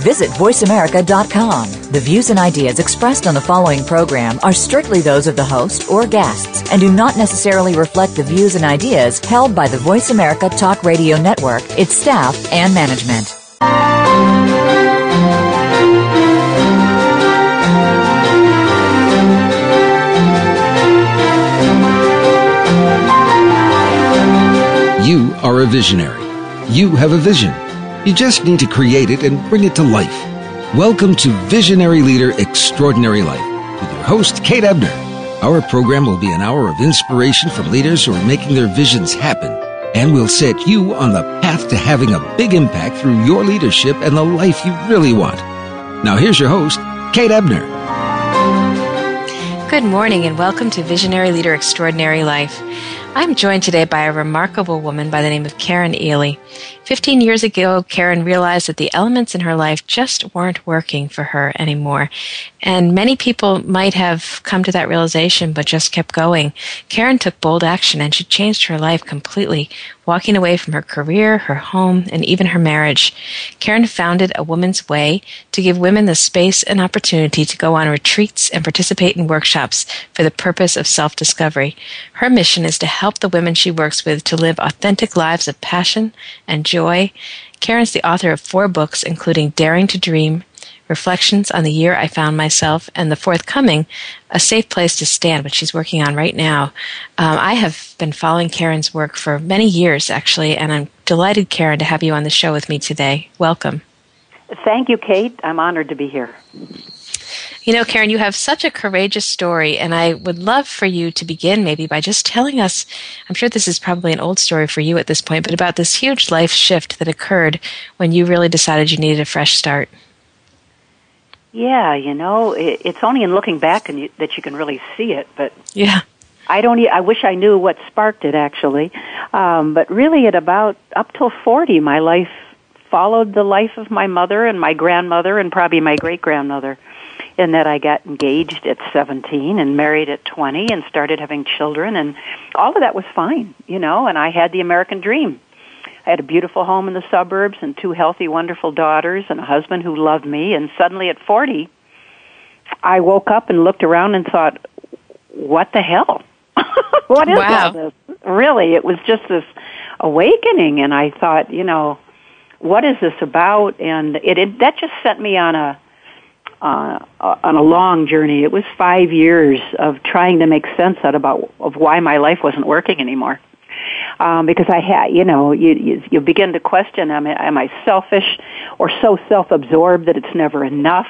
Visit VoiceAmerica.com. The views and ideas expressed on the following program are strictly those of the host or guests and do not necessarily reflect the views and ideas held by the Voice America Talk Radio Network, its staff, and management. You are a visionary. You have a vision. You just need to create it and bring it to life. Welcome to Visionary Leader Extraordinary Life with your host, Kate Ebner. Our program will be an hour of inspiration from leaders who are making their visions happen and will set you on the path to having a big impact through your leadership and the life you really want. Now, here's your host, Kate Ebner. Good morning and welcome to Visionary Leader Extraordinary Life. I'm joined today by a remarkable woman by the name of Karen Ely. Fifteen years ago, Karen realized that the elements in her life just weren't working for her anymore. And many people might have come to that realization but just kept going. Karen took bold action and she changed her life completely, walking away from her career, her home, and even her marriage. Karen founded A Woman's Way to give women the space and opportunity to go on retreats and participate in workshops for the purpose of self discovery. Her mission is to help the women she works with to live authentic lives of passion and joy. Karen's the author of four books, including Daring to Dream, Reflections on the Year I Found Myself, and the forthcoming A Safe Place to Stand, which she's working on right now. Um, I have been following Karen's work for many years, actually, and I'm delighted, Karen, to have you on the show with me today. Welcome. Thank you, Kate. I'm honored to be here. You know, Karen, you have such a courageous story, and I would love for you to begin maybe by just telling us I'm sure this is probably an old story for you at this point, but about this huge life shift that occurred when you really decided you needed a fresh start. Yeah, you know, it, it's only in looking back and you, that you can really see it. But yeah, I don't. I wish I knew what sparked it actually. Um, but really, at about up till forty, my life followed the life of my mother and my grandmother and probably my great grandmother. In that I got engaged at 17 and married at 20 and started having children and all of that was fine, you know, and I had the American dream. I had a beautiful home in the suburbs and two healthy, wonderful daughters and a husband who loved me. And suddenly at 40, I woke up and looked around and thought, what the hell? what is wow. all this? Really, it was just this awakening. And I thought, you know, what is this about? And it, it that just sent me on a uh, on a long journey. It was five years of trying to make sense out about of why my life wasn't working anymore. Um, because I had, you know, you, you you begin to question: Am I, am I selfish or so self-absorbed that it's never enough?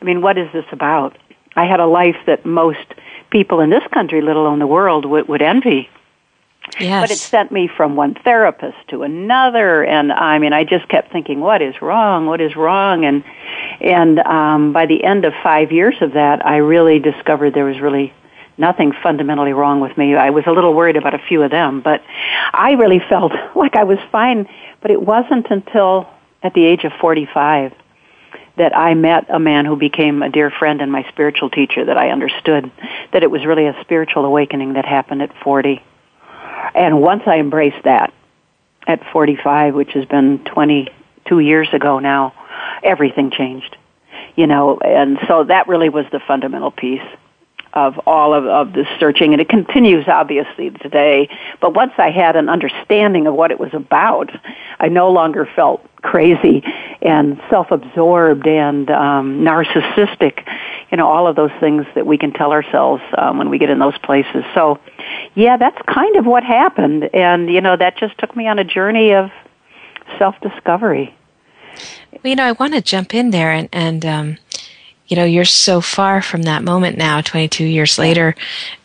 I mean, what is this about? I had a life that most people in this country, let alone the world, would, would envy. Yes. But it sent me from one therapist to another, and I mean, I just kept thinking, "What is wrong? What is wrong?" And and um, by the end of five years of that, I really discovered there was really nothing fundamentally wrong with me. I was a little worried about a few of them, but I really felt like I was fine. But it wasn't until at the age of 45 that I met a man who became a dear friend and my spiritual teacher that I understood that it was really a spiritual awakening that happened at 40. And once I embraced that at 45, which has been 22 years ago now, everything changed. You know, and so that really was the fundamental piece of all of, of this searching, and it continues obviously today. But once I had an understanding of what it was about, I no longer felt crazy and self-absorbed and um, narcissistic. You know, all of those things that we can tell ourselves um, when we get in those places. So, yeah, that's kind of what happened, and you know, that just took me on a journey of self-discovery. Well, you know, I want to jump in there and and um, you know, you're so far from that moment now, 22 years later,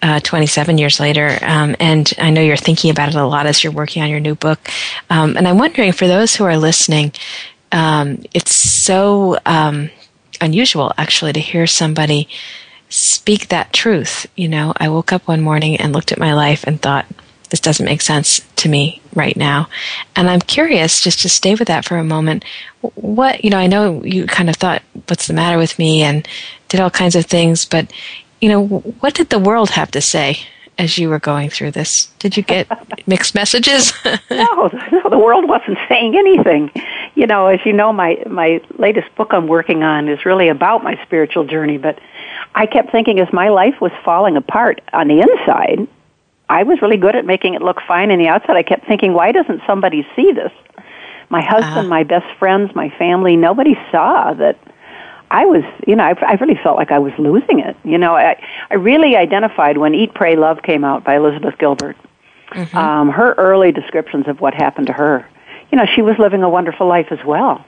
uh, 27 years later. Um, and I know you're thinking about it a lot as you're working on your new book. Um, and I'm wondering for those who are listening, um, it's so um, unusual actually to hear somebody speak that truth. You know, I woke up one morning and looked at my life and thought, this doesn't make sense to me right now. And I'm curious, just to stay with that for a moment, what, you know, I know you kind of thought, what's the matter with me, and did all kinds of things, but, you know, what did the world have to say as you were going through this? Did you get mixed messages? no, no, the world wasn't saying anything. You know, as you know, my my latest book I'm working on is really about my spiritual journey. But I kept thinking, as my life was falling apart on the inside, I was really good at making it look fine on the outside. I kept thinking, why doesn't somebody see this? My husband, uh my best friends, my family, nobody saw that I was, you know, I, I really felt like I was losing it. You know, I, I really identified when Eat, Pray, Love came out by Elizabeth Gilbert. Mm-hmm. Um, her early descriptions of what happened to her. You know, she was living a wonderful life as well.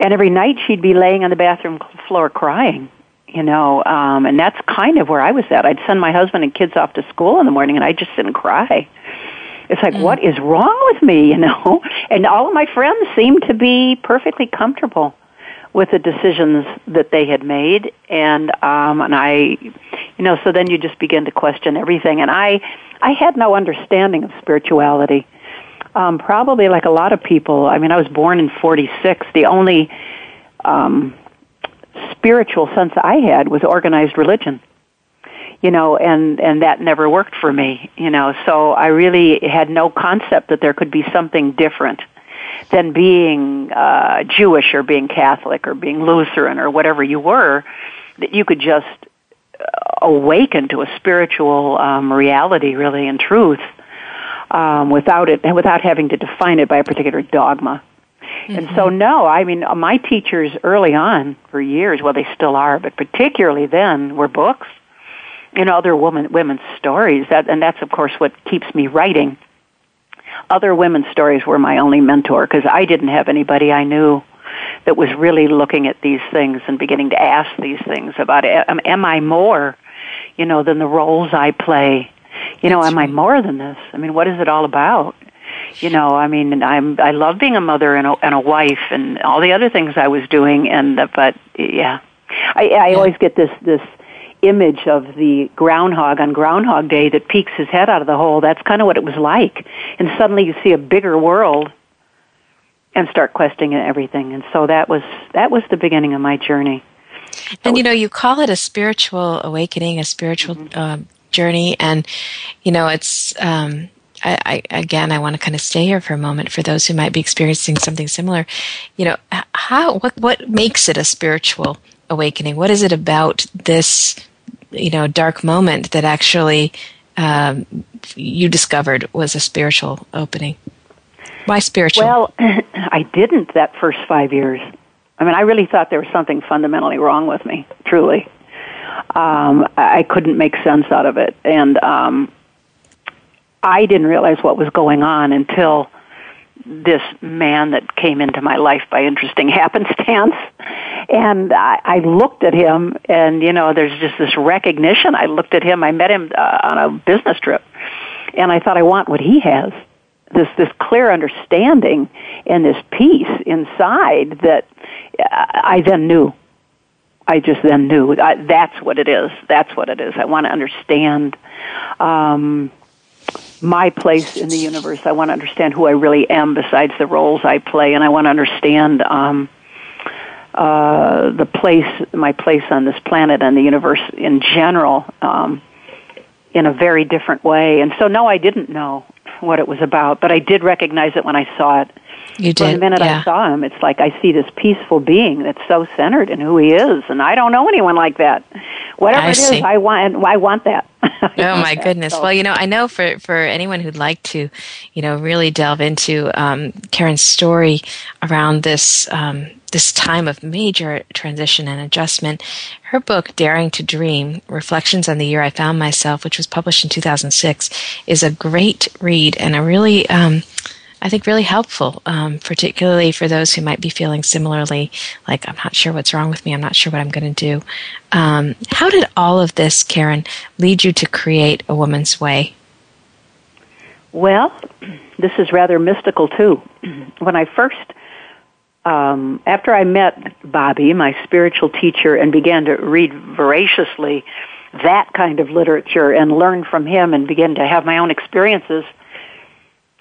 And every night she'd be laying on the bathroom floor crying, you know, um, and that's kind of where I was at. I'd send my husband and kids off to school in the morning and I'd just sit and cry. It's like, mm. what is wrong with me, you know? And all of my friends seemed to be perfectly comfortable with the decisions that they had made and um and I you know so then you just begin to question everything and I I had no understanding of spirituality um probably like a lot of people I mean I was born in 46 the only um spiritual sense I had was organized religion you know and and that never worked for me you know so I really had no concept that there could be something different than being uh, Jewish or being Catholic or being Lutheran or whatever you were, that you could just awaken to a spiritual um, reality, really, and truth, um, without it, without having to define it by a particular dogma. Mm-hmm. And so, mm-hmm. no, I mean, my teachers early on for years, well, they still are, but particularly then, were books. You know, other women women's stories. That, and that's of course what keeps me writing other women's stories were my only mentor because I didn't have anybody I knew that was really looking at these things and beginning to ask these things about am, am I more, you know, than the roles I play? You know, am I more than this? I mean, what is it all about? You know, I mean, I'm I love being a mother and a, and a wife and all the other things I was doing, and but yeah, I I always get this this image of the groundhog on Groundhog Day that peeks his head out of the hole. That's kind of what it was like. And suddenly you see a bigger world and start questing questioning everything. And so that was that was the beginning of my journey. And you know, you call it a spiritual awakening, a spiritual mm-hmm. uh, journey, and you know, it's. Um, I, I, again, I want to kind of stay here for a moment for those who might be experiencing something similar. You know, how what what makes it a spiritual awakening? What is it about this you know dark moment that actually um, you discovered was a spiritual opening? Why spiritual? Well, I didn't that first five years. I mean, I really thought there was something fundamentally wrong with me. Truly, um, I couldn't make sense out of it, and um, I didn't realize what was going on until this man that came into my life by interesting happenstance. And I, I looked at him, and you know, there's just this recognition. I looked at him. I met him uh, on a business trip, and I thought, I want what he has. This this clear understanding and this peace inside that I then knew. I just then knew I, that's what it is. That's what it is. I want to understand. Um, my place in the universe. I want to understand who I really am besides the roles I play, and I want to understand um, uh, the place, my place on this planet and the universe in general, um, in a very different way. And so, no, I didn't know what it was about, but I did recognize it when I saw it. You did. From the minute yeah. I saw him, it's like I see this peaceful being that's so centered in who he is, and I don't know anyone like that. Whatever I it see. is, I want. I want that. oh my goodness! So. Well, you know, I know for for anyone who'd like to, you know, really delve into um, Karen's story around this. Um, this time of major transition and adjustment. Her book, Daring to Dream Reflections on the Year I Found Myself, which was published in 2006, is a great read and a really um, I think, really helpful, um, particularly for those who might be feeling similarly, like, I'm not sure what's wrong with me, I'm not sure what I'm going to do. Um, how did all of this, Karen, lead you to create A Woman's Way? Well, this is rather mystical too. When I first, um, after I met Bobby, my spiritual teacher, and began to read voraciously that kind of literature and learn from him and begin to have my own experiences,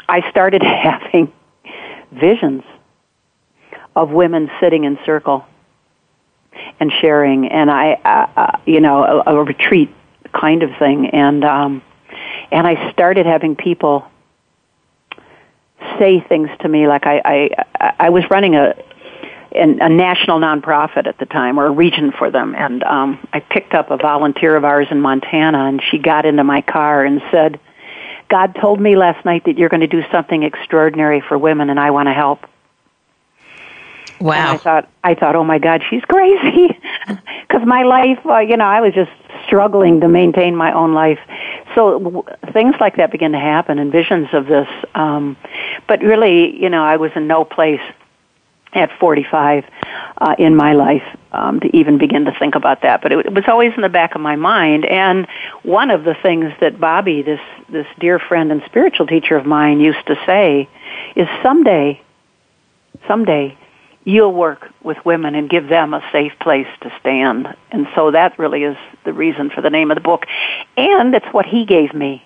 I started having visions of women sitting in circle and sharing, and I, uh, uh, you know, a, a retreat kind of thing, and um, and I started having people say things to me like I I, I was running a a national nonprofit at the time or a region for them and um I picked up a volunteer of ours in Montana and she got into my car and said God told me last night that you're going to do something extraordinary for women and I want to help. Wow. And I thought I thought oh my god she's crazy cuz my life uh, you know I was just struggling to maintain my own life. So w- things like that begin to happen and visions of this um but really, you know, I was in no place at 45 uh, in my life um, to even begin to think about that. But it, it was always in the back of my mind. And one of the things that Bobby, this this dear friend and spiritual teacher of mine, used to say is someday, someday, you'll work with women and give them a safe place to stand. And so that really is the reason for the name of the book. And it's what he gave me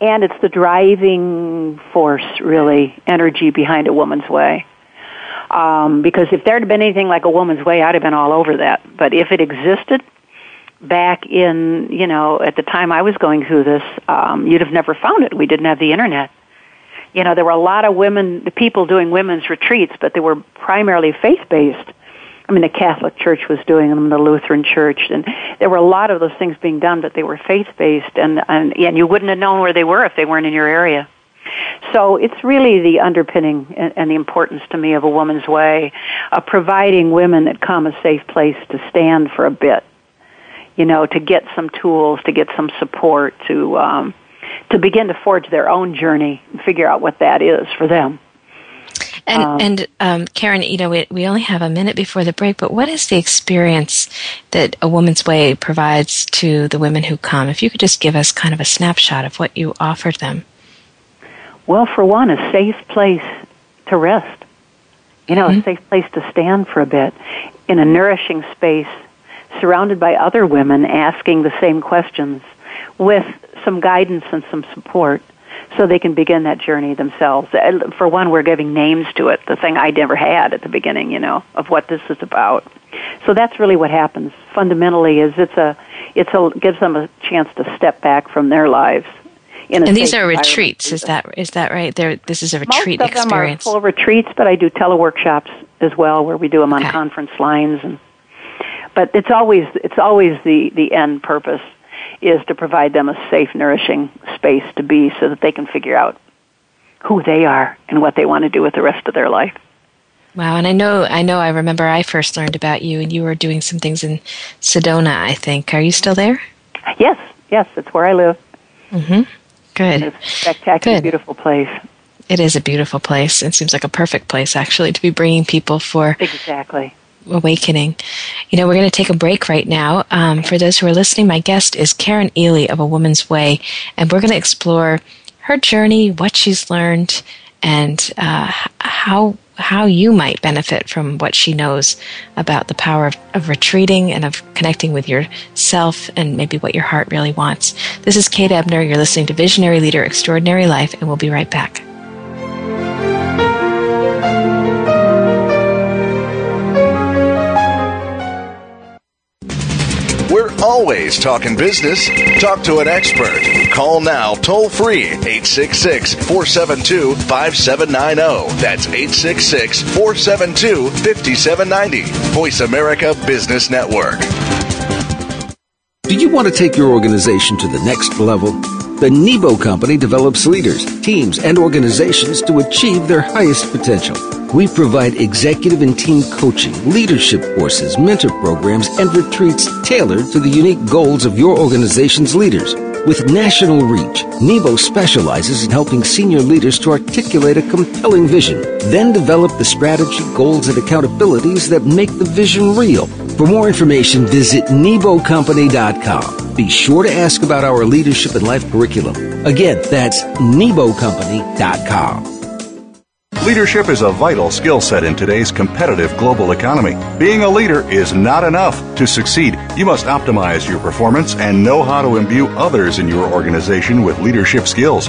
and it's the driving force, really, energy behind a woman's way. Um, because if there had been anything like a woman's way, I'd have been all over that. But if it existed back in, you know, at the time I was going through this, um, you'd have never found it. We didn't have the internet. You know, there were a lot of women, the people doing women's retreats, but they were primarily faith-based. I mean, the Catholic Church was doing them, the Lutheran Church, and there were a lot of those things being done, but they were faith-based, and and, and you wouldn't have known where they were if they weren't in your area. So it's really the underpinning and, and the importance to me of a woman's way of providing women that come a safe place to stand for a bit, you know, to get some tools, to get some support, to um, to begin to forge their own journey and figure out what that is for them. And, um, and um, Karen, you know, we, we only have a minute before the break, but what is the experience that A Woman's Way provides to the women who come? If you could just give us kind of a snapshot of what you offered them. Well, for one, a safe place to rest. You know, mm-hmm. a safe place to stand for a bit in a nourishing space, surrounded by other women asking the same questions with some guidance and some support so they can begin that journey themselves. Uh, for one, we're giving names to it, the thing I never had at the beginning, you know, of what this is about. So that's really what happens. Fundamentally, is it's a it's a gives them a chance to step back from their lives. and these are retreats. Is that is that right? There, this is a retreat Most of experience. Them are full retreats, but I do teleworkshops as well, where we do them on okay. conference lines. And but it's always it's always the the end purpose is to provide them a safe, nourishing space to be so that they can figure out who they are and what they want to do with the rest of their life. Wow, and I know I know I remember I first learned about you and you were doing some things in Sedona, I think. Are you still there? Yes, yes, it's where I live. Mhm. Good. It's a spectacular, Good. beautiful place. It is a beautiful place. It seems like a perfect place actually to be bringing people for Exactly awakening. You know, we're going to take a break right now. Um, for those who are listening, my guest is Karen Ely of A Woman's Way, and we're going to explore her journey, what she's learned, and uh, how how you might benefit from what she knows about the power of, of retreating and of connecting with yourself and maybe what your heart really wants. This is Kate Ebner. You're listening to Visionary Leader Extraordinary Life, and we'll be right back. Always talking business. Talk to an expert. Call now toll free 866 472 5790. That's 866 472 5790. Voice America Business Network. Do you want to take your organization to the next level? The Nebo Company develops leaders, teams, and organizations to achieve their highest potential. We provide executive and team coaching, leadership courses, mentor programs, and retreats tailored to the unique goals of your organization's leaders. With national reach, Nebo specializes in helping senior leaders to articulate a compelling vision, then develop the strategy, goals, and accountabilities that make the vision real. For more information, visit NeboCompany.com. Be sure to ask about our leadership and life curriculum. Again, that's NeboCompany.com. Leadership is a vital skill set in today's competitive global economy. Being a leader is not enough. To succeed, you must optimize your performance and know how to imbue others in your organization with leadership skills.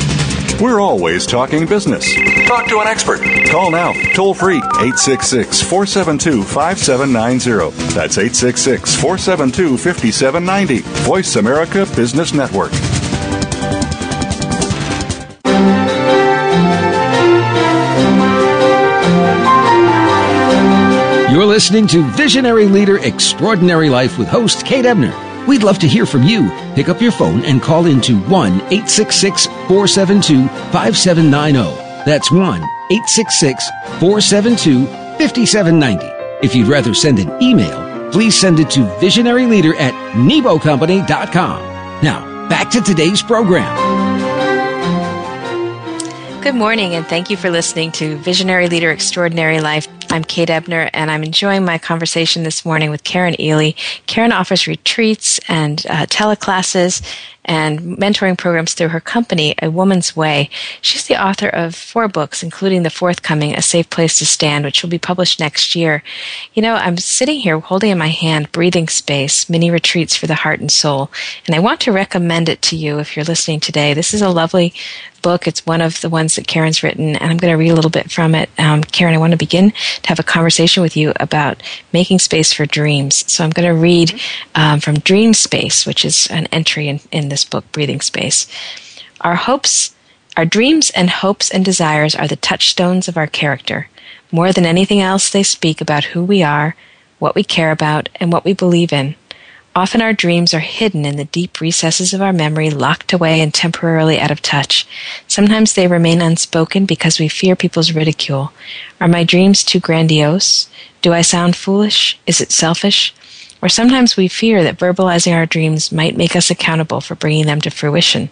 We're always talking business. Talk to an expert. Call now, toll free, 866 472 5790. That's 866 472 5790. Voice America Business Network. You're listening to Visionary Leader Extraordinary Life with host Kate Ebner. We'd love to hear from you. Pick up your phone and call into 1 866 472 5790. That's 1 866 472 5790. If you'd rather send an email, please send it to visionaryleader at nebocompany.com. Now, back to today's program. Good morning, and thank you for listening to Visionary Leader Extraordinary Life. I'm Kate Ebner, and I'm enjoying my conversation this morning with Karen Ely. Karen offers retreats and uh, teleclasses and mentoring programs through her company, A Woman's Way. She's the author of four books, including the forthcoming A Safe Place to Stand, which will be published next year. You know, I'm sitting here holding in my hand Breathing Space, Mini Retreats for the Heart and Soul, and I want to recommend it to you if you're listening today. This is a lovely book. It's one of the ones that Karen's written, and I'm going to read a little bit from it. Um, Karen, I want to begin to have a conversation with you about making space for dreams. So I'm going to read um, from Dream Space, which is an entry in, in this book, Breathing Space. Our hopes, our dreams and hopes and desires are the touchstones of our character. More than anything else, they speak about who we are, what we care about, and what we believe in. Often our dreams are hidden in the deep recesses of our memory, locked away and temporarily out of touch. Sometimes they remain unspoken because we fear people's ridicule. Are my dreams too grandiose? Do I sound foolish? Is it selfish? Or sometimes we fear that verbalizing our dreams might make us accountable for bringing them to fruition.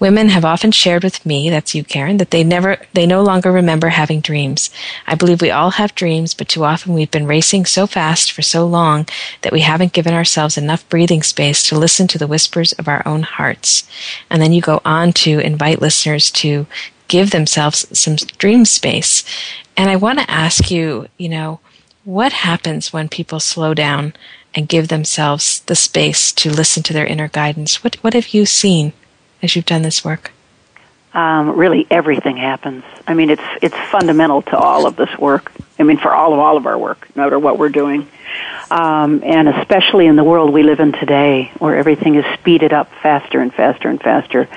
Women have often shared with me, that's you, Karen, that they never, they no longer remember having dreams. I believe we all have dreams, but too often we've been racing so fast for so long that we haven't given ourselves enough breathing space to listen to the whispers of our own hearts. And then you go on to invite listeners to give themselves some dream space. And I want to ask you, you know, what happens when people slow down and give themselves the space to listen to their inner guidance? What, what have you seen? as you've done this work? Um, really, everything happens. I mean, it's it's fundamental to all of this work. I mean, for all of all of our work, no matter what we're doing, um, and especially in the world we live in today, where everything is speeded up faster and faster and faster.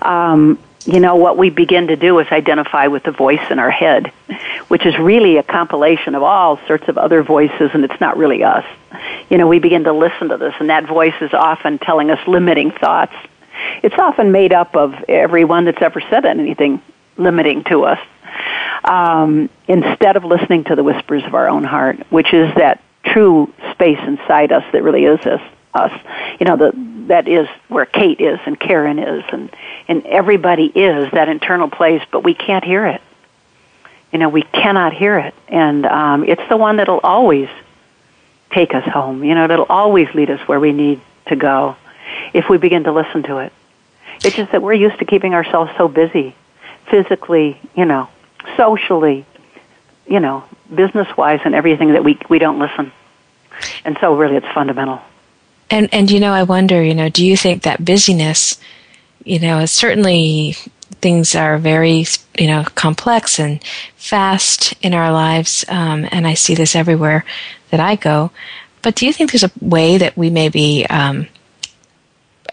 Um, you know, what we begin to do is identify with the voice in our head, which is really a compilation of all sorts of other voices, and it's not really us. You know, we begin to listen to this, and that voice is often telling us limiting thoughts it's often made up of everyone that's ever said anything limiting to us. Um, instead of listening to the whispers of our own heart, which is that true space inside us that really is us. us. You know, the, that is where Kate is and Karen is and, and everybody is that internal place, but we can't hear it. You know, we cannot hear it. And um, it's the one that'll always take us home. You know, that'll always lead us where we need to go if we begin to listen to it. It's just that we're used to keeping ourselves so busy, physically, you know, socially, you know, business wise and everything that we we don't listen. And so really it's fundamental. And and you know, I wonder, you know, do you think that busyness, you know, certainly things are very you know complex and fast in our lives, um, and I see this everywhere that I go. But do you think there's a way that we maybe um,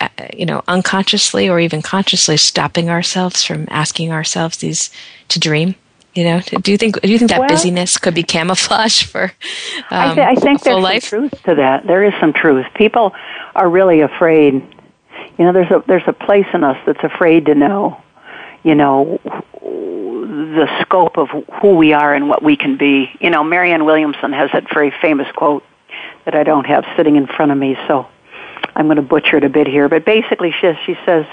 uh, you know, unconsciously or even consciously stopping ourselves from asking ourselves these to dream? You know, do you think do you think that well, busyness could be camouflage for? Um, I, th- I think there's life? some truth to that. There is some truth. People are really afraid. You know, there's a there's a place in us that's afraid to know. You know, the scope of who we are and what we can be. You know, Marianne Williamson has that very famous quote that I don't have sitting in front of me, so I'm going to butcher it a bit here, but basically she, she says,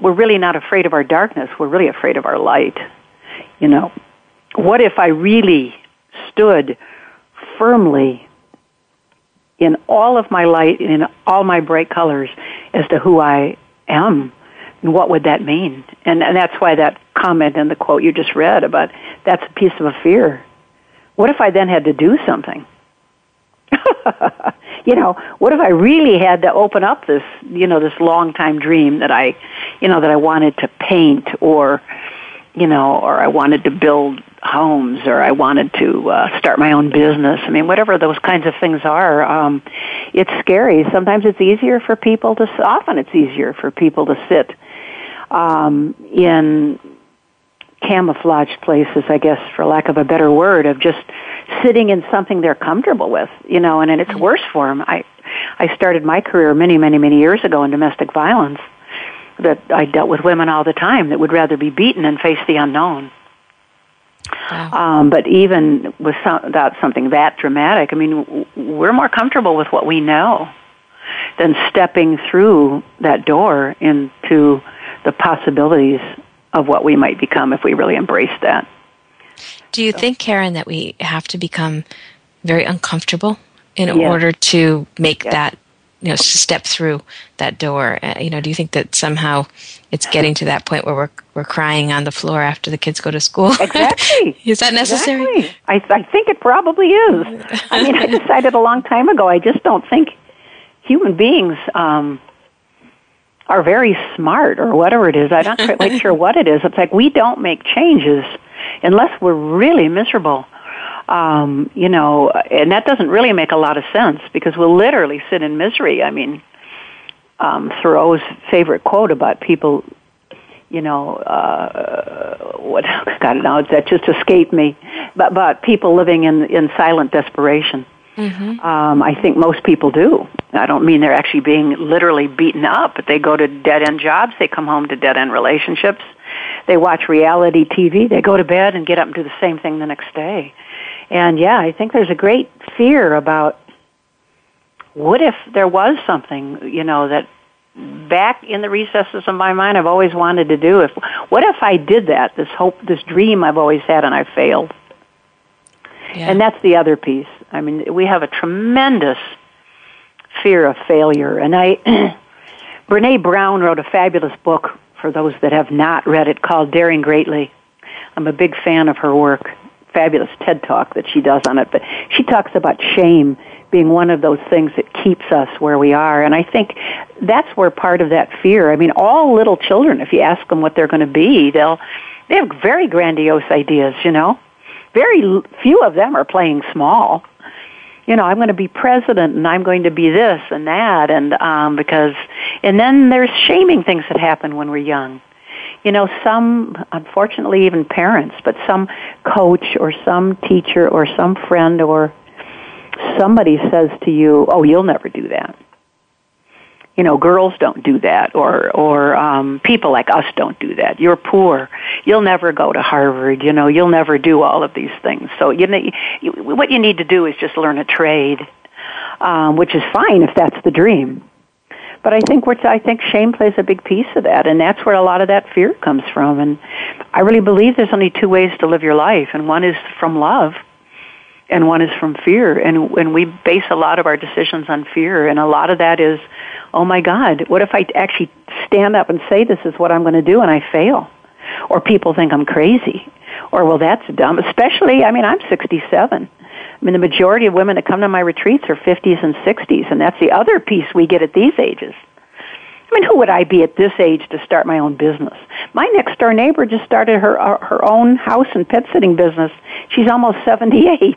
we're really not afraid of our darkness, we're really afraid of our light. You know, what if I really stood firmly in all of my light, and in all my bright colors, as to who I am? And what would that mean? And, and that's why that comment and the quote you just read about that's a piece of a fear. What if I then had to do something? you know, what if I really had to open up this, you know, this long time dream that I, you know, that I wanted to paint or, you know, or I wanted to build homes or I wanted to uh, start my own business. I mean, whatever those kinds of things are, um, it's scary. Sometimes it's easier for people to, often it's easier for people to sit um, in camouflaged places, I guess, for lack of a better word, of just sitting in something they're comfortable with, you know, and, and it's mm-hmm. worse for them. I, I started my career many, many, many years ago in domestic violence that I dealt with women all the time that would rather be beaten and face the unknown. Wow. Um, but even with some, without something that dramatic, I mean, we're more comfortable with what we know than stepping through that door into the possibilities of what we might become if we really embrace that. Do you so. think, Karen, that we have to become very uncomfortable in yes. order to make yes. that, you know, step through that door? Uh, you know, do you think that somehow it's getting to that point where we're we're crying on the floor after the kids go to school? Exactly. is that necessary? Exactly. I, I think it probably is. I mean, I decided a long time ago. I just don't think human beings. Um, are very smart or whatever it is. I'm not quite sure what it is. It's like we don't make changes unless we're really miserable. Um, you know, and that doesn't really make a lot of sense because we'll literally sit in misery. I mean, um, Thoreau's favorite quote about people, you know, uh, what God knows that just escaped me, but but people living in in silent desperation. Mm-hmm. Um, I think most people do. I don't mean they're actually being literally beaten up, but they go to dead end jobs, they come home to dead end relationships, they watch reality TV, they go to bed and get up and do the same thing the next day. And yeah, I think there's a great fear about what if there was something, you know, that back in the recesses of my mind I've always wanted to do if what if I did that, this hope this dream I've always had and I failed. Yeah. And that's the other piece. I mean, we have a tremendous fear of failure. And I, Brene Brown wrote a fabulous book for those that have not read it called Daring Greatly. I'm a big fan of her work. Fabulous TED talk that she does on it. But she talks about shame being one of those things that keeps us where we are. And I think that's where part of that fear, I mean, all little children, if you ask them what they're going to be, they'll, they have very grandiose ideas, you know? Very few of them are playing small you know, I'm going to be president and I'm going to be this and that and um because and then there's shaming things that happen when we're young. You know, some unfortunately even parents, but some coach or some teacher or some friend or somebody says to you, "Oh, you'll never do that." you know, girls don't do that, or or um, people like us don't do that. You're poor. You'll never go to Harvard. You know, you'll never do all of these things. So you know, you, what you need to do is just learn a trade, um, which is fine if that's the dream. But I think which I think shame plays a big piece of that, and that's where a lot of that fear comes from. And I really believe there's only two ways to live your life, and one is from love, and one is from fear. And and we base a lot of our decisions on fear, and a lot of that is oh my God, what if I actually stand up and say this is what I'm going to do and I fail? Or people think I'm crazy. Or, well, that's dumb. Especially, I mean, I'm 67. I mean, the majority of women that come to my retreats are 50s and 60s, and that's the other piece we get at these ages. I mean, who would I be at this age to start my own business? My next door neighbor just started her uh, her own house and pet sitting business. She's almost 78.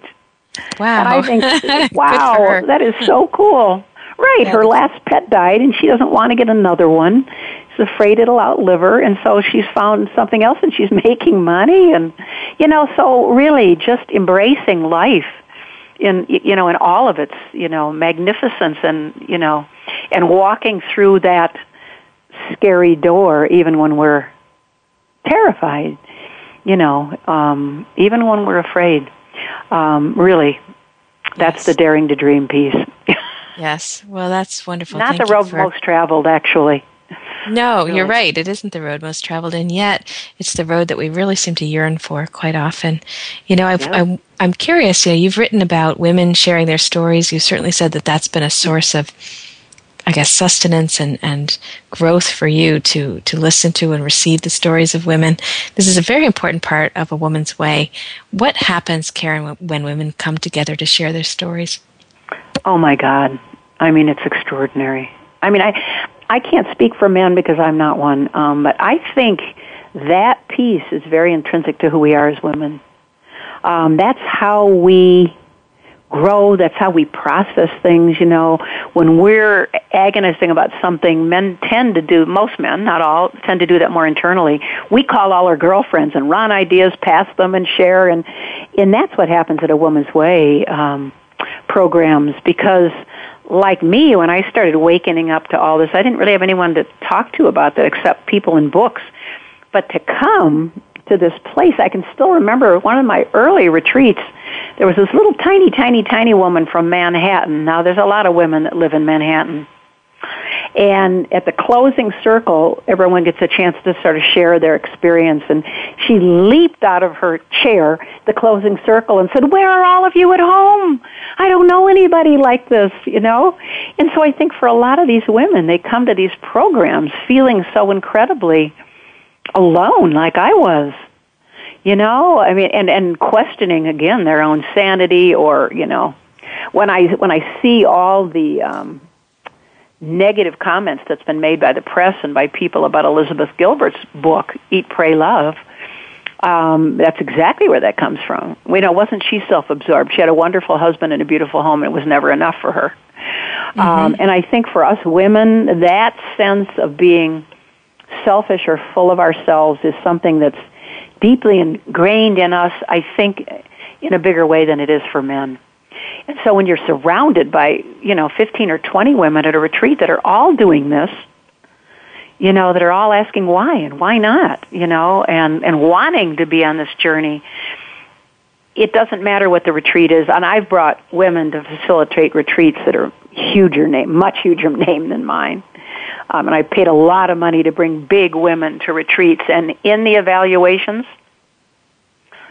Wow. And I think, wow, that is so cool. Right. Her last pet died, and she doesn't want to get another one. She's afraid it'll outlive her, and so she's found something else, and she's making money, and you know, so really just embracing life in you know in all of its you know magnificence, and you know, and walking through that scary door, even when we're terrified, you know, um, even when we're afraid. Um, really, that's yes. the daring to dream piece. Yes. Well, that's wonderful. Not Thank the road for... most traveled, actually. No, really. you're right. It isn't the road most traveled, and yet it's the road that we really seem to yearn for quite often. You know. I'm, I'm curious. You know, you've written about women sharing their stories. You've certainly said that that's been a source of, I guess, sustenance and, and growth for you to, to listen to and receive the stories of women. This is a very important part of a woman's way. What happens, Karen, when women come together to share their stories? Oh my God. I mean, it's extraordinary. I mean, I, I can't speak for men because I'm not one, um, but I think that piece is very intrinsic to who we are as women. Um, that's how we grow. That's how we process things. You know, when we're agonizing about something, men tend to do. Most men, not all, tend to do that more internally. We call all our girlfriends and run ideas past them and share, and and that's what happens at a woman's way um, programs because like me, when I started wakening up to all this, I didn't really have anyone to talk to about that except people in books. But to come to this place, I can still remember one of my early retreats. There was this little tiny, tiny, tiny woman from Manhattan. Now, there's a lot of women that live in Manhattan. And at the closing circle, everyone gets a chance to sort of share their experience. And she leaped out of her chair, the closing circle, and said, Where are all of you at home? I don't know anybody like this, you know? And so I think for a lot of these women, they come to these programs feeling so incredibly alone, like I was. You know, I mean, and and questioning again their own sanity, or you know, when I when I see all the um, negative comments that's been made by the press and by people about Elizabeth Gilbert's book, Eat, Pray, Love, um, that's exactly where that comes from. You know, wasn't she self-absorbed? She had a wonderful husband and a beautiful home, and it was never enough for her. Mm-hmm. Um, and I think for us women, that sense of being selfish or full of ourselves is something that's deeply ingrained in us, I think, in a bigger way than it is for men. And so when you're surrounded by, you know, 15 or 20 women at a retreat that are all doing this, you know, that are all asking why and why not, you know, and, and wanting to be on this journey, it doesn't matter what the retreat is. And I've brought women to facilitate retreats that are huger name, much huger name than mine. Um, and I paid a lot of money to bring big women to retreats. And in the evaluations,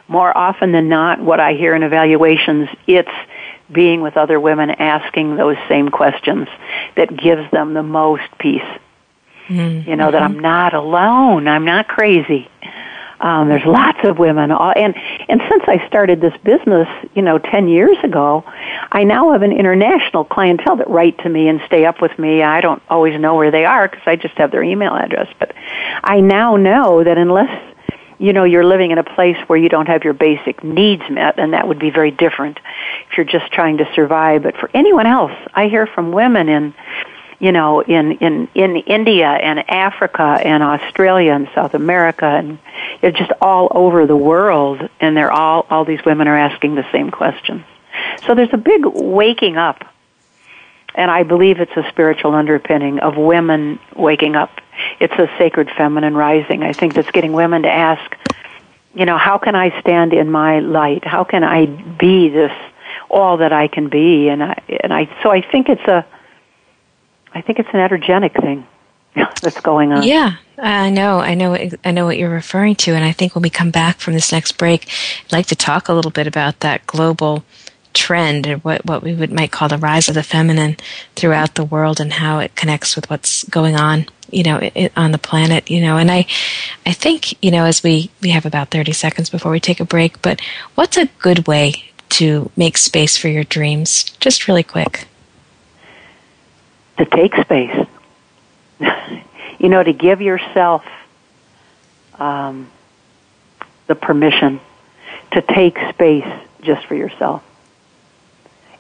more often than not, what I hear in evaluations, it's being with other women asking those same questions that gives them the most peace. Mm-hmm. You know, that I'm not alone, I'm not crazy. Um, there's lots of women, and and since I started this business, you know, ten years ago, I now have an international clientele that write to me and stay up with me. I don't always know where they are because I just have their email address, but I now know that unless you know you're living in a place where you don't have your basic needs met and that would be very different if you're just trying to survive. But for anyone else i hear from women in you know in in in india and africa and australia and south america and they're just all over the world and they're all all these women are asking the same questions so there's a big waking up and I believe it's a spiritual underpinning of women waking up. It's a sacred feminine rising. I think that's getting women to ask, you know, how can I stand in my light? How can I be this all that I can be? And I and I so I think it's a I think it's an energetic thing that's going on. Yeah, I know, I know, I know what you're referring to, and I think when we come back from this next break, I'd like to talk a little bit about that global trend or what, what we would might call the rise of the feminine throughout the world and how it connects with what's going on you know it, on the planet you know. And i i think you know as we we have about 30 seconds before we take a break but what's a good way to make space for your dreams? Just really quick. To take space. You know to give yourself um, the permission to take space just for yourself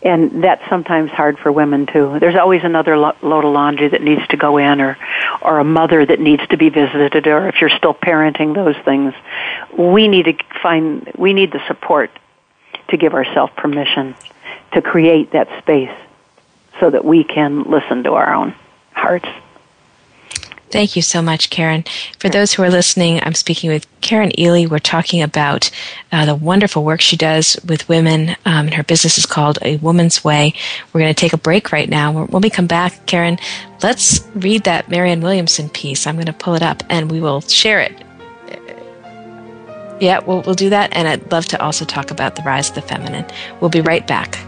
and that's sometimes hard for women too. There's always another lo- load of laundry that needs to go in, or or a mother that needs to be visited, or if you're still parenting those things, we need to find we need the support to give ourselves permission to create that space so that we can listen to our own hearts. Thank you so much, Karen. For those who are listening, I'm speaking with Karen Ely. We're talking about uh, the wonderful work she does with women. Um, her business is called A Woman's Way. We're going to take a break right now. When we come back, Karen, let's read that Marianne Williamson piece. I'm going to pull it up and we will share it. Yeah, we'll, we'll do that. And I'd love to also talk about the rise of the feminine. We'll be right back.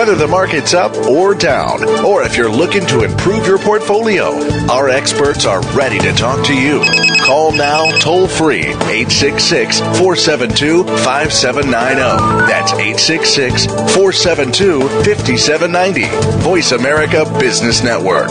Whether the market's up or down, or if you're looking to improve your portfolio, our experts are ready to talk to you. Call now toll free 866 472 5790. That's 866 472 5790. Voice America Business Network.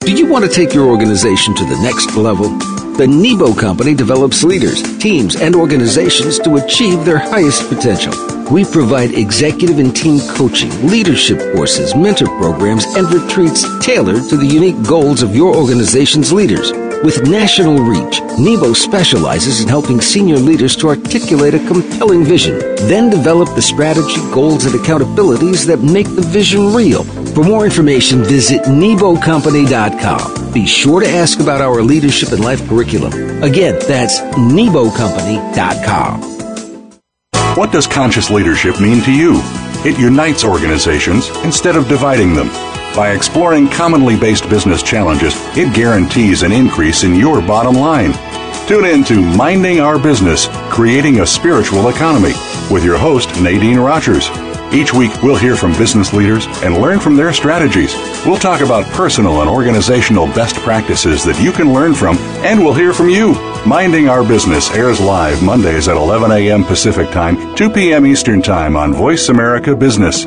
Do you want to take your organization to the next level? The Nebo Company develops leaders, teams, and organizations to achieve their highest potential. We provide executive and team coaching, leadership courses, mentor programs, and retreats tailored to the unique goals of your organization's leaders. With national reach, Nebo specializes in helping senior leaders to articulate a compelling vision, then develop the strategy, goals, and accountabilities that make the vision real. For more information, visit NeboCompany.com. Be sure to ask about our leadership and life curriculum. Again, that's NeboCompany.com. What does conscious leadership mean to you? It unites organizations instead of dividing them. By exploring commonly based business challenges, it guarantees an increase in your bottom line. Tune in to Minding Our Business Creating a Spiritual Economy with your host, Nadine Rogers. Each week, we'll hear from business leaders and learn from their strategies. We'll talk about personal and organizational best practices that you can learn from, and we'll hear from you. Minding Our Business airs live Mondays at 11 a.m. Pacific Time, 2 p.m. Eastern Time on Voice America Business.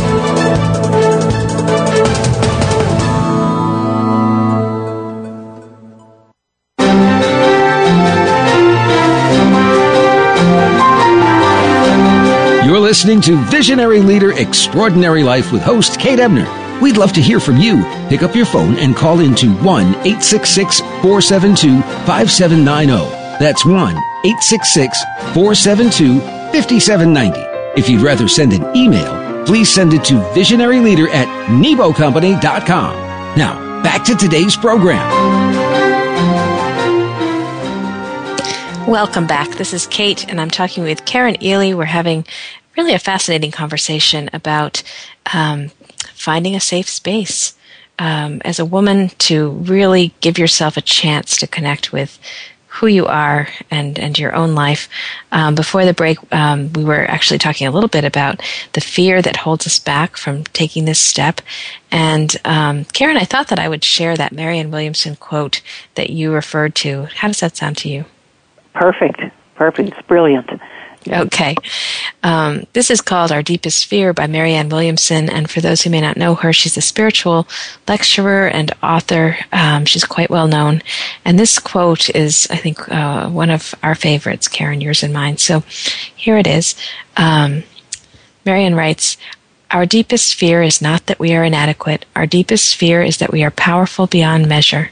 Listening to Visionary Leader Extraordinary Life with host Kate Ebner. We'd love to hear from you. Pick up your phone and call into 1 866 472 5790. That's 1 866 472 5790. If you'd rather send an email, please send it to visionaryleader at nebocompany.com. Now, back to today's program. Welcome back. This is Kate, and I'm talking with Karen Ely. We're having really a fascinating conversation about um, finding a safe space. Um, as a woman, to really give yourself a chance to connect with who you are and, and your own life. Um, before the break, um, we were actually talking a little bit about the fear that holds us back from taking this step. And um, Karen, I thought that I would share that Marianne Williamson quote that you referred to. How does that sound to you? Perfect. Perfect. It's brilliant. Okay. Um, this is called Our Deepest Fear by Marianne Williamson. And for those who may not know her, she's a spiritual lecturer and author. Um, she's quite well known. And this quote is, I think, uh, one of our favorites, Karen, yours and mine. So here it is. Um, Marianne writes, Our deepest fear is not that we are inadequate. Our deepest fear is that we are powerful beyond measure.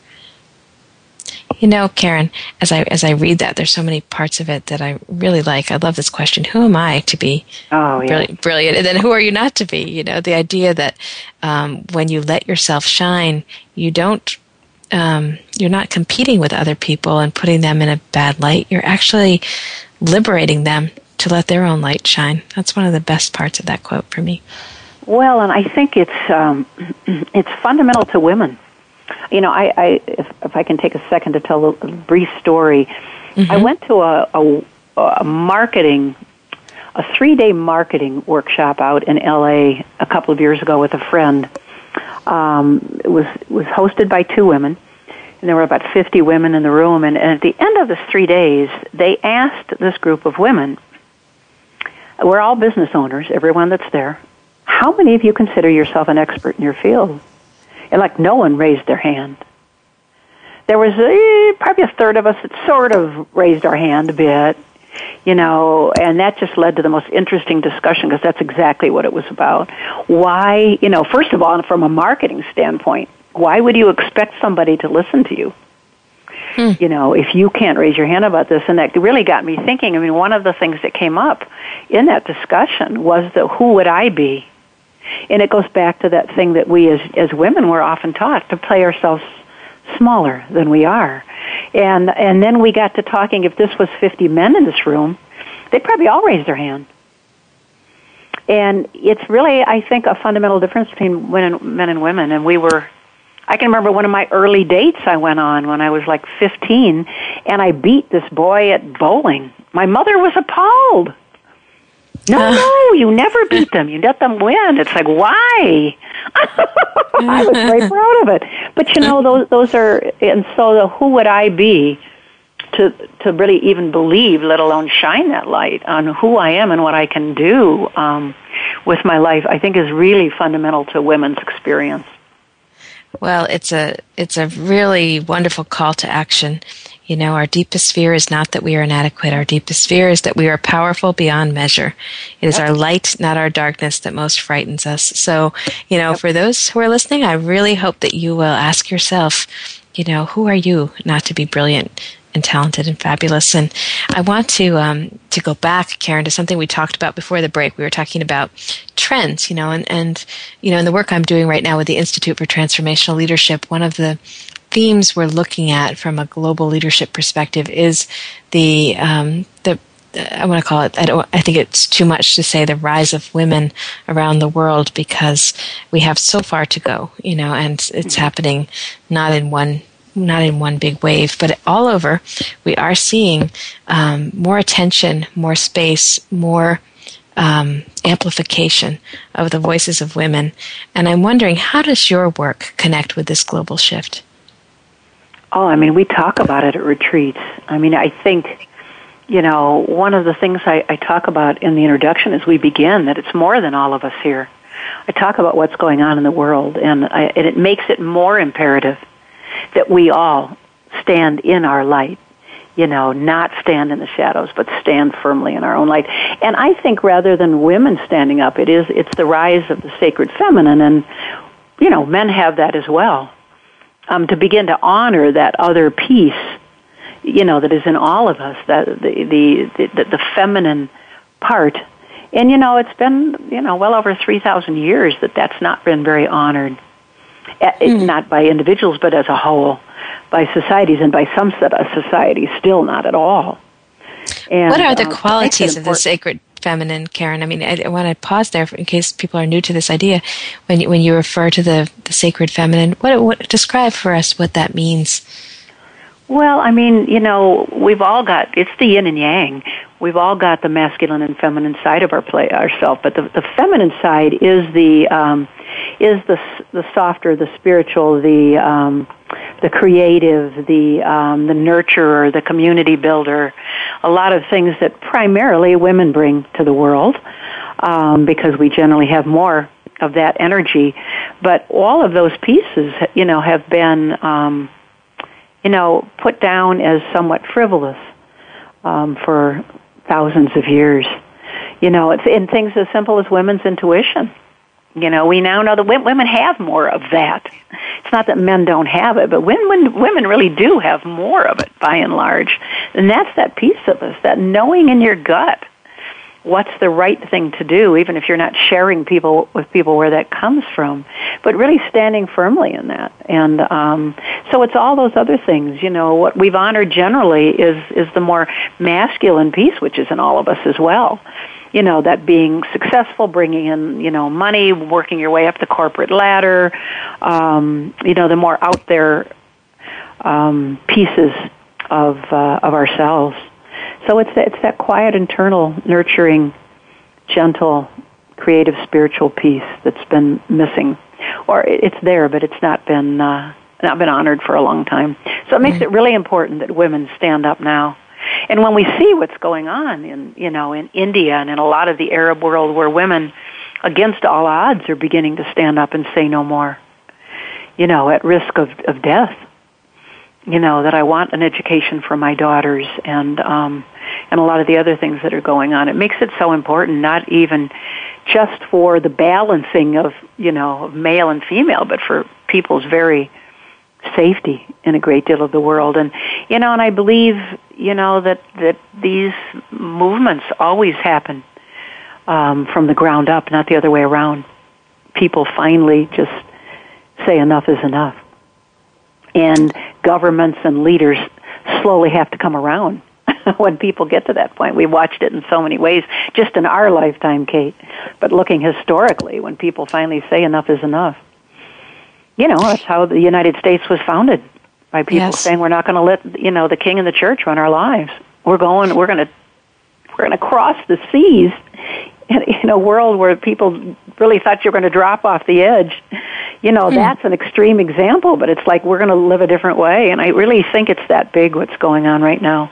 You know, Karen, as I as I read that, there's so many parts of it that I really like. I love this question: Who am I to be oh, yeah. brilliant, brilliant? And then who are you not to be? You know, the idea that um, when you let yourself shine, you don't. Um, you're not competing with other people and putting them in a bad light. You're actually liberating them to let their own light shine. That's one of the best parts of that quote for me. Well, and I think it's um, it's fundamental to women you know, I, I if, if I can take a second to tell a, brief story, mm-hmm. I went to a, a, a marketing, a three day marketing workshop out in L.A. a couple of years ago with a friend. Um, it was was hosted by two women, and there were about fifty women in the room. And, and at the end of the three days, they asked this group of women. We're all business owners, everyone that's there. How many of you consider yourself an expert in your field? And like no one raised their hand. There was eh, probably a third of us that sort of raised our hand a bit, you know, and that just led to the most interesting discussion because that's exactly what it was about. Why, you know, first of all, from a marketing standpoint, why would you expect somebody to listen to you? Hmm. You know, if you can't raise your hand about this, and that really got me thinking. I mean, one of the things that came up in that discussion was the who would I be and it goes back to that thing that we as, as women were often taught to play ourselves smaller than we are. And, and then we got to talking, if this was 50 men in this room, they'd probably all raise their hand. And it's really, I think, a fundamental difference between and, men and women. And we were, I can remember one of my early dates I went on when I was like 15, and I beat this boy at bowling. My mother was appalled. No, uh, no, you never beat them. You let them win. It's like why? I was very proud of it. But you know, those those are, and so the, who would I be to to really even believe, let alone shine that light on who I am and what I can do um, with my life? I think is really fundamental to women's experience. Well, it's a it's a really wonderful call to action. You know, our deepest fear is not that we are inadequate. Our deepest fear is that we are powerful beyond measure. It is yep. our light, not our darkness, that most frightens us. So, you know, yep. for those who are listening, I really hope that you will ask yourself, you know, who are you not to be brilliant and talented and fabulous. And I want to um, to go back, Karen, to something we talked about before the break. We were talking about trends, you know, and and you know, in the work I'm doing right now with the Institute for Transformational Leadership, one of the themes we're looking at from a global leadership perspective is the um, the I want to call it. I don't. I think it's too much to say the rise of women around the world because we have so far to go. You know, and it's mm-hmm. happening not in one not in one big wave, but all over. We are seeing um, more attention, more space, more um, amplification of the voices of women. And I'm wondering, how does your work connect with this global shift? Oh, I mean, we talk about it at retreats. I mean, I think, you know, one of the things I, I talk about in the introduction as we begin that it's more than all of us here. I talk about what's going on in the world, and, I, and it makes it more imperative that we all stand in our light. You know, not stand in the shadows, but stand firmly in our own light. And I think rather than women standing up, it is it's the rise of the sacred feminine, and you know, men have that as well um, to begin to honor that other piece, you know, that is in all of us, that the the the, the feminine part. And you know, it's been you know well over three thousand years that that's not been very honored, mm. not by individuals but as a whole, by societies and by some set of societies still not at all. And, what are the um, qualities of the sacred feminine, Karen? I mean, I, I want to pause there in case people are new to this idea. When you, when you refer to the, the sacred feminine, what, what describe for us what that means? Well, I mean, you know, we've all got it's the yin and yang. We've all got the masculine and feminine side of our play ourself, but the, the feminine side is the um, is the the softer, the spiritual, the um, the creative, the um, the nurturer, the community builder, a lot of things that primarily women bring to the world, um, because we generally have more of that energy. But all of those pieces, you know, have been, um, you know, put down as somewhat frivolous um, for thousands of years. You know, it's in things as simple as women's intuition you know, we now know that women have more of that. It's not that men don't have it, but women women really do have more of it by and large, and that's that piece of us, that knowing in your gut what's the right thing to do, even if you're not sharing people with people where that comes from, but really standing firmly in that. And um, so it's all those other things. You know, what we've honored generally is is the more masculine piece, which is in all of us as well you know, that being successful, bringing in, you know, money, working your way up the corporate ladder, um, you know, the more out there um, pieces of uh, of ourselves. So it's that, it's that quiet, internal, nurturing, gentle, creative, spiritual piece that's been missing, or it's there, but it's not been uh, not been honored for a long time. So it makes it really important that women stand up now and when we see what's going on in, you know, in India and in a lot of the Arab world where women, against all odds, are beginning to stand up and say no more, you know, at risk of, of death, you know, that I want an education for my daughters and, um, and a lot of the other things that are going on. It makes it so important, not even just for the balancing of, you know, male and female, but for people's very safety in a great deal of the world. And you know, and I believe you know that that these movements always happen um, from the ground up, not the other way around. People finally just say enough is enough, and governments and leaders slowly have to come around. when people get to that point, we watched it in so many ways, just in our lifetime, Kate. But looking historically, when people finally say enough is enough, you know, that's how the United States was founded by people yes. saying we're not going to let you know the king and the church run our lives. We're going. We're going to. We're going to cross the seas in a world where people really thought you were going to drop off the edge. You know, mm. that's an extreme example, but it's like we're going to live a different way. And I really think it's that big what's going on right now.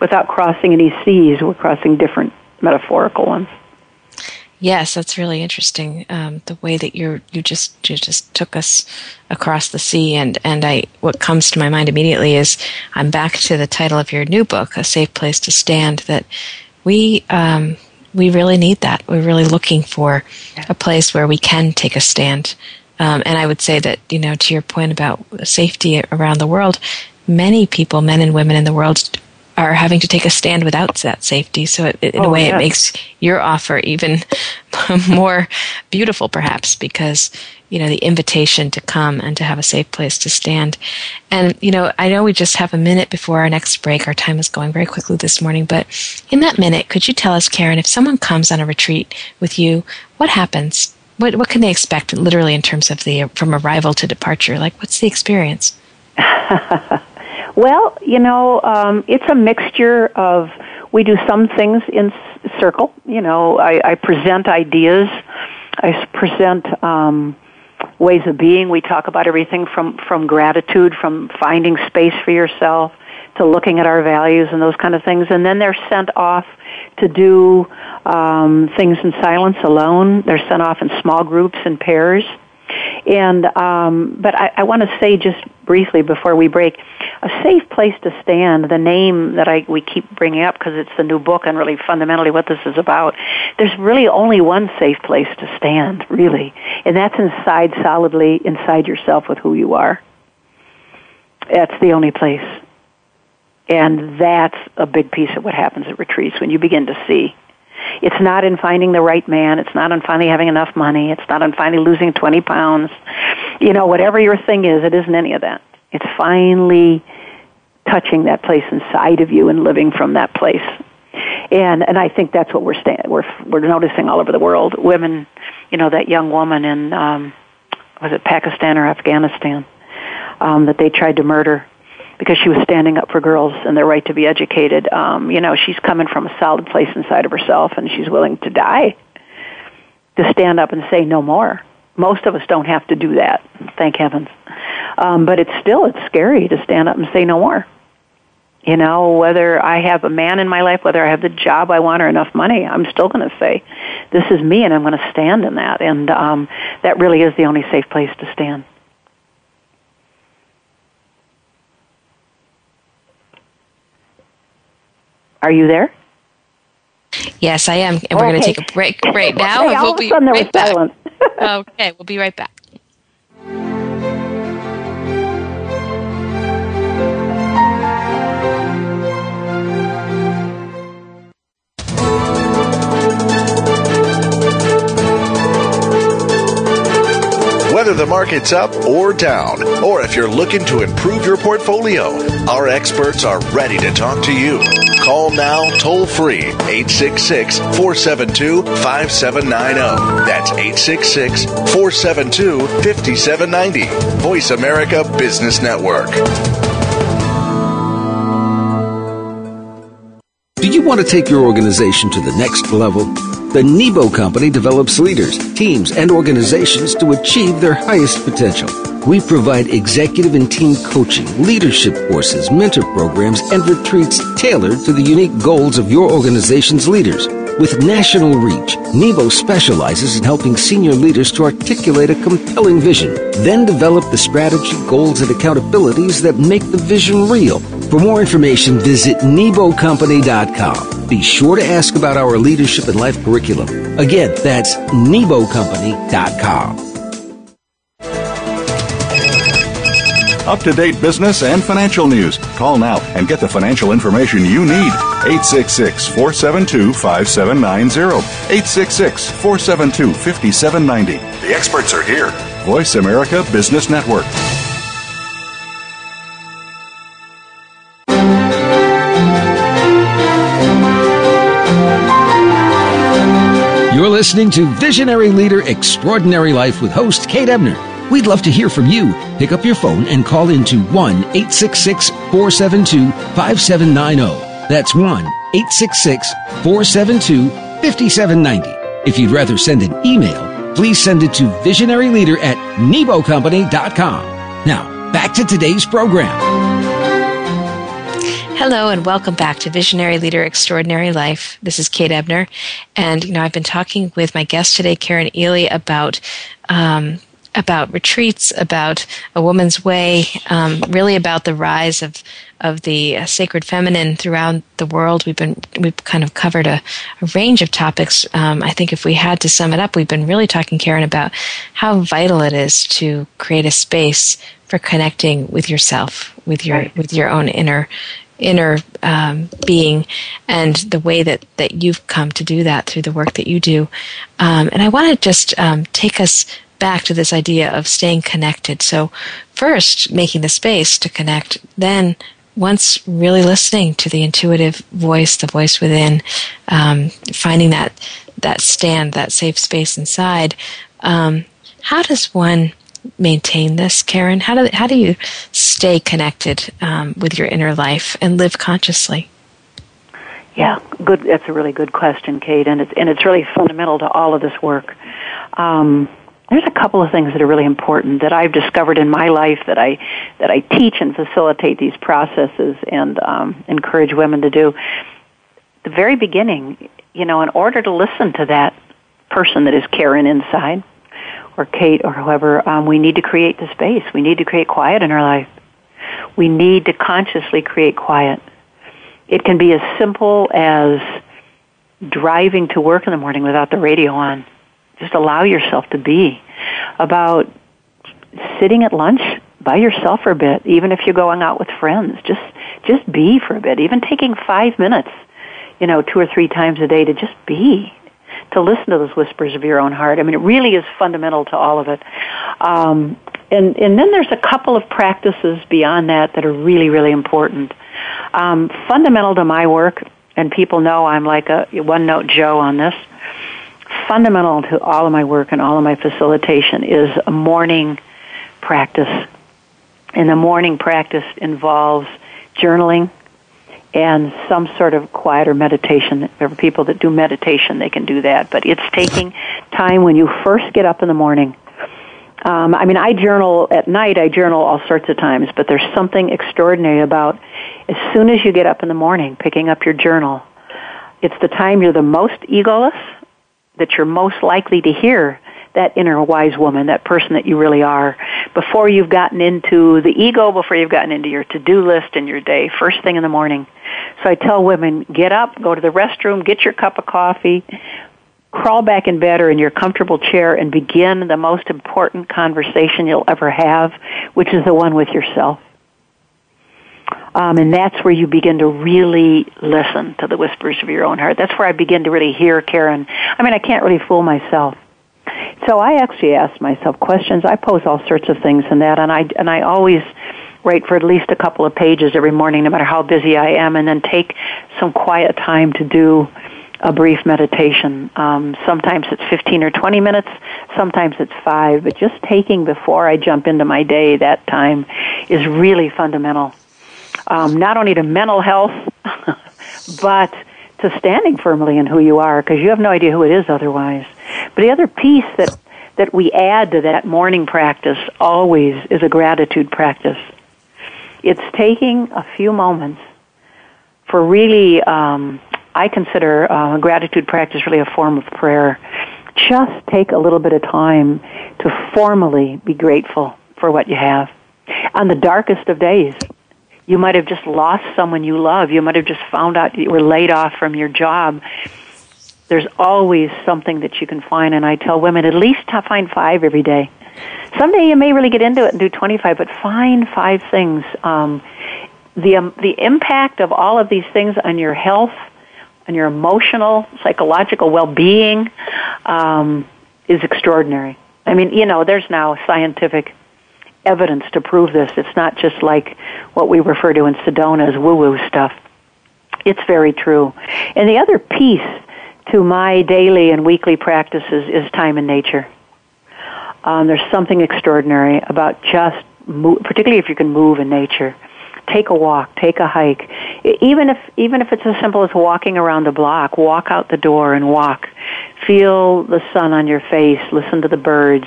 Without crossing any seas, we're crossing different metaphorical ones. Yes, that's really interesting. Um, the way that you you just you just took us across the sea, and and I what comes to my mind immediately is I'm back to the title of your new book, "A Safe Place to Stand." That we um, we really need that. We're really looking for a place where we can take a stand. Um, and I would say that you know to your point about safety around the world, many people, men and women in the world, are having to take a stand without that safety. So it, in oh, a way, yes. it makes your offer even more beautiful, perhaps, because you know the invitation to come and to have a safe place to stand. And you know, I know we just have a minute before our next break. Our time is going very quickly this morning, but in that minute, could you tell us, Karen, if someone comes on a retreat with you, what happens? What what can they expect, literally, in terms of the from arrival to departure? Like, what's the experience? Well, you know, um, it's a mixture of we do some things in circle. You know, I, I present ideas. I present um, ways of being. We talk about everything from from gratitude, from finding space for yourself, to looking at our values and those kind of things. And then they're sent off to do um, things in silence alone. They're sent off in small groups and pairs. And um, but I, I want to say just briefly before we break, a safe place to stand. The name that I we keep bringing up because it's the new book and really fundamentally what this is about. There's really only one safe place to stand, really, and that's inside solidly inside yourself with who you are. That's the only place. And that's a big piece of what happens at retreats when you begin to see it's not in finding the right man. It's not in finally having enough money. It's not in finally losing 20 pounds. You know, whatever your thing is, it isn't any of that. It's finally touching that place inside of you and living from that place. And and I think that's what we're sta- we're we're noticing all over the world. Women, you know, that young woman in um, was it Pakistan or Afghanistan um, that they tried to murder because she was standing up for girls and their right to be educated. Um, you know, she's coming from a solid place inside of herself and she's willing to die to stand up and say no more. Most of us don't have to do that, thank heavens. Um, but it's still it's scary to stand up and say no more. You know, whether I have a man in my life, whether I have the job I want or enough money, I'm still going to say, "This is me," and I'm going to stand in that. And um, that really is the only safe place to stand. Are you there? Yes, I am. And we're going to take a break right now. okay, and we'll be right back. okay, we'll be right back. Whether the market's up or down, or if you're looking to improve your portfolio, our experts are ready to talk to you. Call now toll free 866 472 5790. That's 866 472 5790. Voice America Business Network. Do you want to take your organization to the next level? The Nebo Company develops leaders, teams, and organizations to achieve their highest potential. We provide executive and team coaching, leadership courses, mentor programs, and retreats tailored to the unique goals of your organization's leaders. With national reach, Nebo specializes in helping senior leaders to articulate a compelling vision, then develop the strategy, goals, and accountabilities that make the vision real. For more information, visit NeboCompany.com. Be sure to ask about our leadership and life curriculum. Again, that's NeboCompany.com. Up to date business and financial news. Call now and get the financial information you need. 866 472 5790. 866 472 5790. The experts are here. Voice America Business Network. Listening to Visionary Leader Extraordinary Life with host Kate Ebner. We'd love to hear from you. Pick up your phone and call into 1 866 472 5790. That's 1 866 472 5790. If you'd rather send an email, please send it to visionaryleader at nebocompany.com. Now, back to today's program. Hello and welcome back to Visionary Leader Extraordinary Life. This is Kate Ebner, and you know I've been talking with my guest today, Karen Ely, about um, about retreats, about a woman's way, um, really about the rise of of the uh, sacred feminine throughout the world. We've been we've kind of covered a, a range of topics. Um, I think if we had to sum it up, we've been really talking, Karen, about how vital it is to create a space for connecting with yourself, with your right. with your own inner inner um, being and the way that, that you've come to do that through the work that you do. Um, and I want to just um, take us back to this idea of staying connected. So, first, making the space to connect, then, once really listening to the intuitive voice, the voice within, um, finding that, that stand, that safe space inside, um, how does one maintain this, Karen? How do how do you stay connected um, with your inner life and live consciously? Yeah, good. That's a really good question, Kate, and it's and it's really fundamental to all of this work. Um, there's a couple of things that are really important that I've discovered in my life that I that I teach and facilitate these processes and um, encourage women to do. The very beginning, you know, in order to listen to that person that is Karen inside, or Kate or whoever, um, we need to create the space. We need to create quiet in our life. We need to consciously create quiet. It can be as simple as driving to work in the morning without the radio on. Just allow yourself to be. About sitting at lunch by yourself for a bit, even if you're going out with friends. Just just be for a bit. Even taking five minutes, you know, two or three times a day to just be to listen to those whispers of your own heart. I mean, it really is fundamental to all of it. Um, and and then there's a couple of practices beyond that that are really really important. Um, fundamental to my work, and people know I'm like a one note Joe on this. Fundamental to all of my work and all of my facilitation is a morning practice. And the morning practice involves journaling, and some sort of quiet or meditation. There are people that do meditation, they can do that. But it's taking time when you first get up in the morning. Um, I mean, I journal at night, I journal all sorts of times, but there's something extraordinary about as soon as you get up in the morning, picking up your journal. It's the time you're the most egoless, that you're most likely to hear that inner wise woman, that person that you really are, before you've gotten into the ego, before you've gotten into your to-do list and your day, first thing in the morning. So I tell women, get up, go to the restroom, get your cup of coffee, crawl back in bed or in your comfortable chair and begin the most important conversation you'll ever have, which is the one with yourself. Um, and that's where you begin to really listen to the whispers of your own heart. That's where I begin to really hear Karen. I mean, I can't really fool myself. So I actually ask myself questions. I pose all sorts of things in that, and I and I always write for at least a couple of pages every morning, no matter how busy I am, and then take some quiet time to do a brief meditation. Um, sometimes it's 15 or 20 minutes, sometimes it's five, but just taking before I jump into my day that time is really fundamental. Um, not only to mental health, but to standing firmly in who you are, because you have no idea who it is otherwise. But the other piece that that we add to that morning practice always is a gratitude practice. It's taking a few moments for really um, I consider uh, gratitude practice really a form of prayer. Just take a little bit of time to formally be grateful for what you have. On the darkest of days, you might have just lost someone you love. You might have just found out you were laid off from your job. There's always something that you can find, and I tell women at least find five every day. Someday you may really get into it and do 25, but find five things. Um, the um, the impact of all of these things on your health and your emotional, psychological well-being um, is extraordinary. I mean, you know, there's now scientific evidence to prove this. It's not just like what we refer to in Sedona as woo-woo stuff. It's very true. And the other piece to my daily and weekly practices is time in nature. Um, there's something extraordinary about just, move, particularly if you can move in nature take a walk, take a hike. Even if even if it's as simple as walking around the block, walk out the door and walk. Feel the sun on your face, listen to the birds,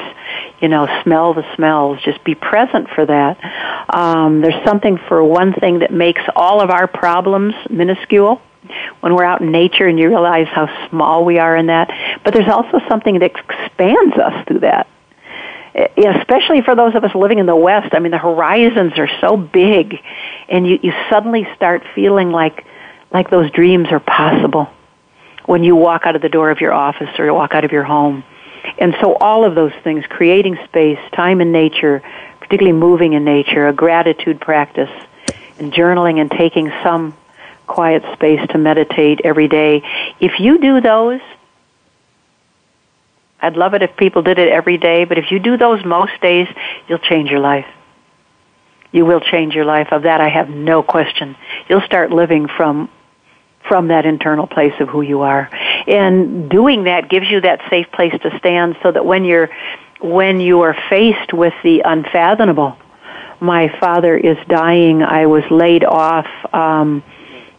you know, smell the smells, just be present for that. Um, there's something for one thing that makes all of our problems minuscule when we're out in nature and you realize how small we are in that. But there's also something that expands us through that eh, especially for those of us living in the West, I mean, the horizons are so big, and you, you suddenly start feeling like, like those dreams are possible when you walk out of the door of your office or you walk out of your home. And so all of those things, creating space, time in nature, particularly moving in nature, a gratitude practice, and journaling and taking some quiet space to meditate every day. If you do those, I'd love it if people did it every day, but if you do those most days, you'll change your life. You will change your life. Of that I have no question. You'll start living from from that internal place of who you are. And doing that gives you that safe place to stand so that when you're when you are faced with the unfathomable, my father is dying, I was laid off, um,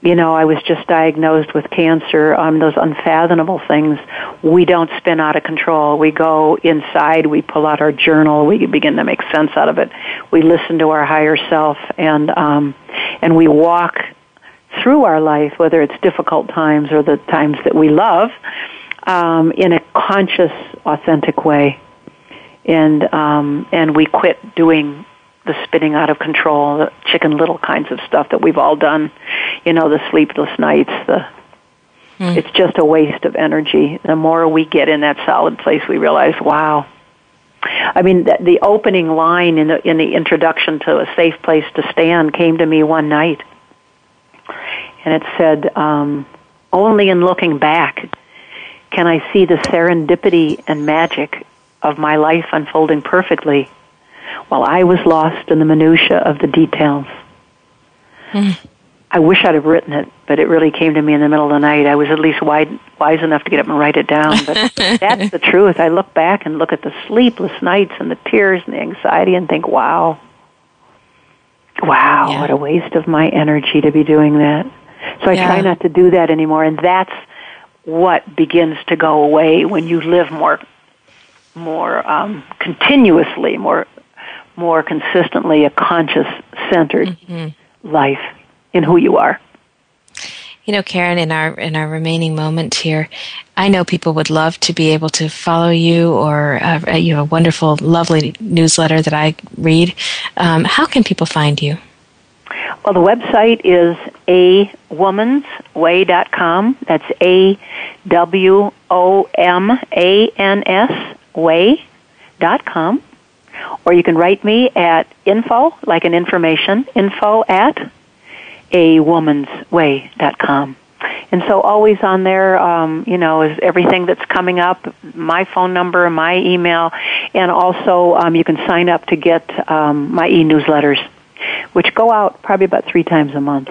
you know, I was just diagnosed with cancer, um, those unfathomable things, we don't spin out of control. We go inside, we pull out our journal, we begin to make sense out of it. We listen to our higher self and, um, and we walk through our life, whether it's difficult times or the times that we love, um, in a conscious, authentic way. And, um, and we quit doing the spinning out of control, the chicken little kinds of stuff that we've all done, you know, the sleepless nights, the mm. it's just a waste of energy. The more we get in that solid place, we realize, wow. I mean, the, the opening line in the in the introduction to a safe place to stand came to me one night, and it said, um, "Only in looking back can I see the serendipity and magic of my life unfolding perfectly." While I was lost in the minutia of the details. Mm. I wish I'd have written it, but it really came to me in the middle of the night. I was at least wide, wise enough to get up and write it down. But that's the truth. I look back and look at the sleepless nights and the tears and the anxiety and think, wow, wow, yeah. what a waste of my energy to be doing that. So I yeah. try not to do that anymore. And that's what begins to go away when you live more, more um, continuously, more more consistently a conscious centered mm-hmm. life in who you are. You know, Karen, in our in our remaining moments here, I know people would love to be able to follow you, or uh, you have a wonderful, lovely newsletter that I read. Um, how can people find you? Well, the website is a womansway.com. That's a w o m a n s way.com or you can write me at info, like an information, info at a woman's way.com. and so always on there, um, you know, is everything that's coming up, my phone number, my email, and also um, you can sign up to get um, my e-newsletters, which go out probably about three times a month.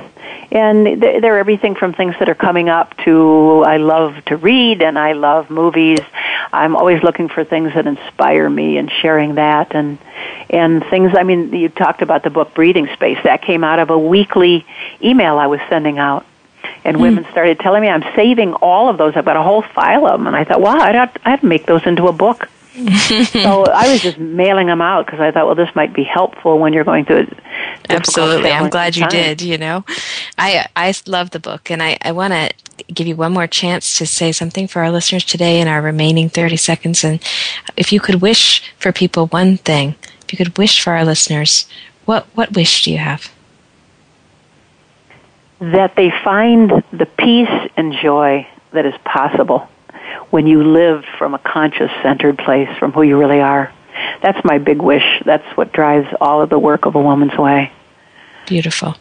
And they're everything from things that are coming up to I love to read and I love movies. I'm always looking for things that inspire me and sharing that and and things I mean you talked about the book Breathing Space that came out of a weekly email I was sending out and mm. women started telling me I'm saving all of those. I've got a whole file of them, and I thought, wow, I'd have, I'd make those into a book. so I was just mailing them out because I thought, well, this might be helpful when you're going through. It. Absolutely, I'm glad you did. You know, I I love the book, and I I want to give you one more chance to say something for our listeners today in our remaining 30 seconds. And if you could wish for people one thing, if you could wish for our listeners, what what wish do you have? that they find the peace and joy that is possible when you live from a conscious centered place from who you really are. That's my big wish. That's what drives all of the work of a woman's way. Beautiful.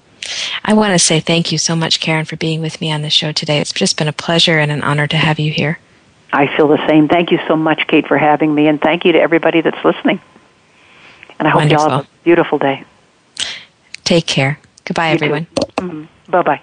I want to say thank you so much, Karen, for being with me on the show today. It's just been a pleasure and an honor to have you here. I feel the same. Thank you so much, Kate, for having me, and thank you to everybody that's listening. And I hope Wonderful. you all have a beautiful day. Take care. Goodbye, you everyone. Mm-hmm. Bye bye.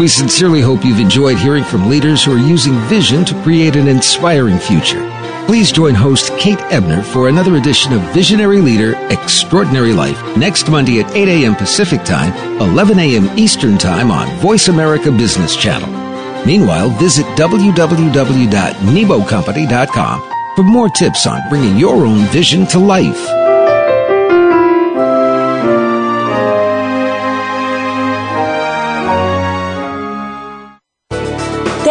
We sincerely hope you've enjoyed hearing from leaders who are using vision to create an inspiring future. Please join host Kate Ebner for another edition of Visionary Leader Extraordinary Life next Monday at 8 a.m. Pacific Time, 11 a.m. Eastern Time on Voice America Business Channel. Meanwhile, visit www.nebocompany.com for more tips on bringing your own vision to life.